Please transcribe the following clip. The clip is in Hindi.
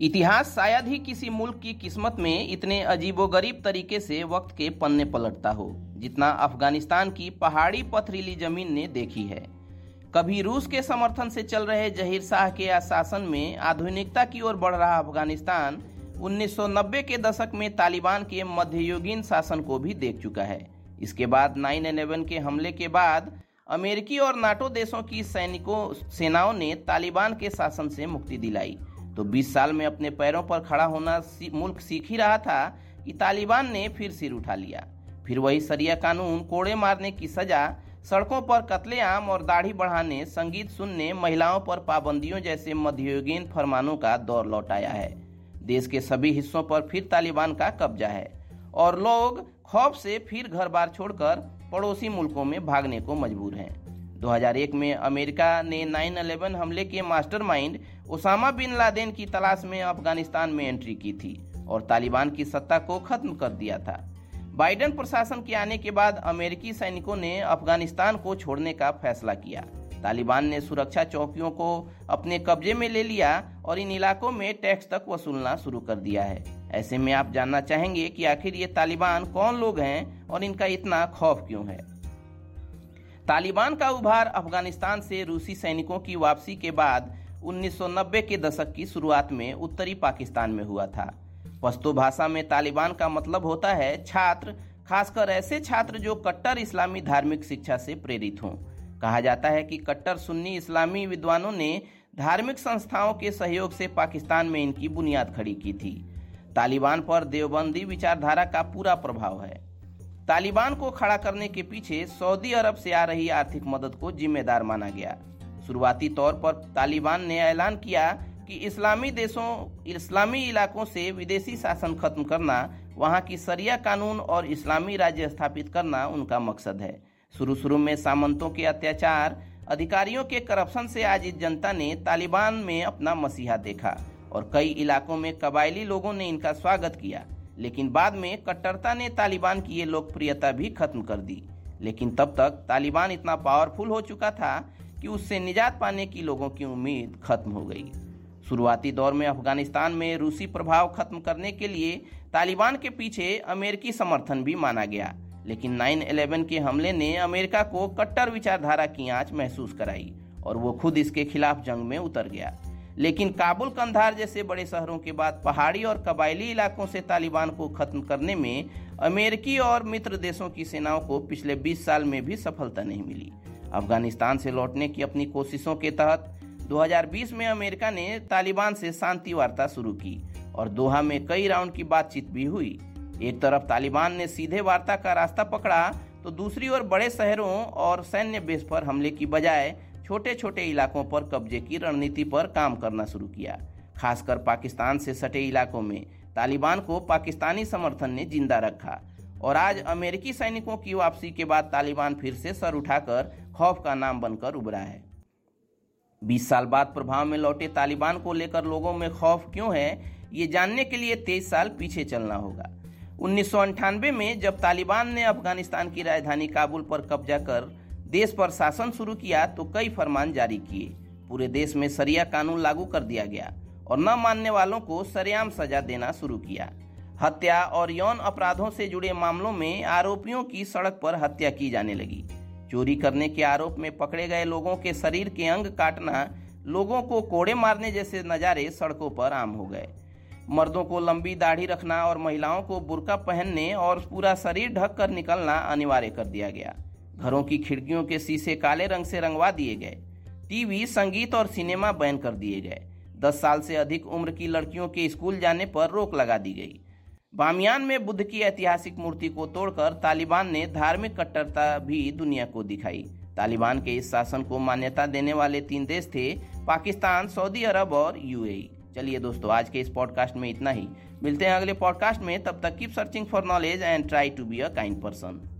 इतिहास शायद ही किसी मुल्क की किस्मत में इतने अजीबोगरीब तरीके से वक्त के पन्ने पलटता हो, जितना अफ़गानिस्तान की पहाड़ी पथरीली ज़मीन ने देखी है। कभी रूस के समर्थन से चल रहे जहीर शाह के शासन में आधुनिकता की ओर बढ़ रहा अफ़गानिस्तान 1990 के दशक में तालिबान के मध्ययुगीन शासन को भी देख चुका है। इसके बाद 9/11 के हमले के बाद अमेरिकी और नाटो देशों की सैनिकों, सेनाओं ने तालिबान के शासन से मुक्ति दिलाई। तो 20 साल में अपने पैरों पर खड़ा होना मुल्क सीख ही रहा था कि तालिबान ने फिर सिर उठा लिया। फिर वही सरिया कानून, कोड़े मारने की सजा, सड़कों पर कत्लेआम और दाढ़ी बढ़ाने, संगीत सुनने, महिलाओं पर पाबंदियों जैसे मध्ययुगीन फरमानों का दौर लौटाया है। देश के सभी हिस्सों पर फिर तालिबान का कब्जा है और लोग खौफ से फिर घर बार छोड़कर पड़ोसी मुल्कों में भागने को मजबूर हैं। 2001 में अमेरिका ने 9/11 हमले के मास्टरमाइंड, ओसामा बिन लादेन की तलाश में अफ़गानिस्तान में एंट्री की थी और तालिबान की सत्ता को खत्म कर दिया था। बाइडेन प्रशासन के आने के बाद अमेरिकी सैनिकों ने अफ़गानिस्तान को छोड़ने का फैसला किया। तालिबान ने सुरक्षा चौकियों को अपने कब्जे में ले लिया और इन इलाकों में टैक्स तक वसूलना शुरू कर दिया है। ऐसे में आप जानना चाहेंगे कि आखिर ये तालिबान कौन लोग हैं और इनका इतना खौफ क्यों है? तालिबान का उभार अफ़गानिस्तान से रूसी सैनिकों की वापसी के बाद 1990 के दशक की शुरुआत में उत्तरी पाकिस्तान में हुआ था। पश्तो भाषा में तालिबान का मतलब होता है छात्र, खासकर ऐसे छात्र जो कट्टर इस्लामी धार्मिक शिक्षा से प्रेरित हों। कहा जाता है कि कट्टर सुन्नी इस्लामी विद्वानों ने धार्मिक संस्थाओं के सहयोग से पाकिस्तान में इनकी बुनियाद खड़ी की थी। तालिबान पर देवबंदी विचारधारा का पूरा प्रभाव है। तालिबान को खड़ा करने के पीछे सऊदी अरब से आ रही आर्थिक मदद को जिम्मेदार माना गया। शुरुआती तौर पर तालिबान ने ऐलान किया कि इस्लामी देशों, इस्लामी इलाकों से विदेशी शासन खत्म करना, वहाँ की सरिया कानून और इस्लामी राज्य स्थापित करना उनका मकसद है। शुरू शुरू में सामंतों के अत्याचार, अधिकारियों के करप्शन से आज इस जनता ने तालिबान में अपना मसीहा देखा और कई इलाकों में कबायली लोगों ने इनका स्वागत किया। लेकिन बाद में कट्टरता ने तालिबान की ये लोकप्रियता भी खत्म कर दी। लेकिन तब तक तालिबान इतना पावरफुल हो चुका था कि उससे निजात पाने की लोगों की उम्मीद खत्म हो गई। शुरुआती दौर में अफ़गानिस्तान में रूसी प्रभाव खत्म करने के लिए तालिबान के पीछे अमेरिकी समर्थन भी माना गया। लेकिन 9/11 के हमले ने अमेरिका को कट्टर विचारधारा की आँच महसूस कराई और वो खुद इसके खिलाफ जंग में उतर गया। लेकिन काबुल कंधार जैसे बड़े शहरों के बाद पहाड़ी और कबायली इलाकों से तालिबान को खत्म करने में अमेरिकी और मित्र देशों की सेनाओं को पिछले 20 साल में भी सफलता नहीं मिली। अफ़गानिस्तान से लौटने की अपनी कोशिशों के तहत 2020 में अमेरिका ने तालिबान से शांति वार्ता शुरू की और दोहा में कई राउंड की बातचीत भी हुई। एक तरफ़ तालिबान ने सीधे वार्ता का रास्ता पकड़ा तो दूसरी ओर बड़े शहरों और सैन्य बेस पर हमले की बजाय छोटे छोटे इलाकों पर कब्जे की रणनीति पर काम करना शुरू किया। खासकर पाकिस्तान से सटे इलाकों में तालिबान को पाकिस्तानी समर्थन ने ज़िंदा रखा और आज अमेरिकी सैनिकों की वापसी के बाद तालिबान फिर से सर उठाकर खौफ का नाम बनकर उभरा है। 20 साल बाद प्रभाव में लौटे तालिबान को लेकर लोगों में खौफ क्यों है, ये जानने के लिए तेईस साल पीछे चलना होगा। उन्नीस में जब तालिबान ने अफ़गानिस्तान की राजधानी काबुल पर कब्जा कर देश पर शासन शुरू किया तो कई फरमान जारी किए। पूरे देश में सरिया कानून लागू कर दिया गया और न मानने वालों को सरेआम सजा देना शुरू किया। हत्या और यौन अपराधों से जुड़े मामलों में आरोपियों की सड़क पर हत्या की जाने लगी। चोरी करने के आरोप में पकड़े गए लोगों के शरीर के अंग काटना लोगों को कोड़े मारने जैसे नज़ारे सड़कों पर आम हो गए। मर्दों को लंबी दाढ़ी रखना और महिलाओं को बुरका पहनने और पूरा शरीर ढक कर निकलना अनिवार्य कर दिया गया। घरों की खिड़कियों के शीशे काले रंग से रंगवा दिए गए। टीवी, संगीत और सिनेमा बैन कर दिए गए। दस साल से अधिक उम्र की लड़कियों के स्कूल जाने पर रोक लगा दी गई। बामियान में बुद्ध की ऐतिहासिक मूर्ति को तोड़कर तालिबान ने धार्मिक कट्टरता भी दुनिया को दिखाई। तालिबान के इस शासन को मान्यता देने वाले तीन देश थे, पाकिस्तान, सऊदी अरब और यूएई। चलिए दोस्तों, आज के इस पॉडकास्ट में इतना ही। मिलते हैं अगले पॉडकास्ट में। तब तक keep searching for knowledge and try to be a kind person.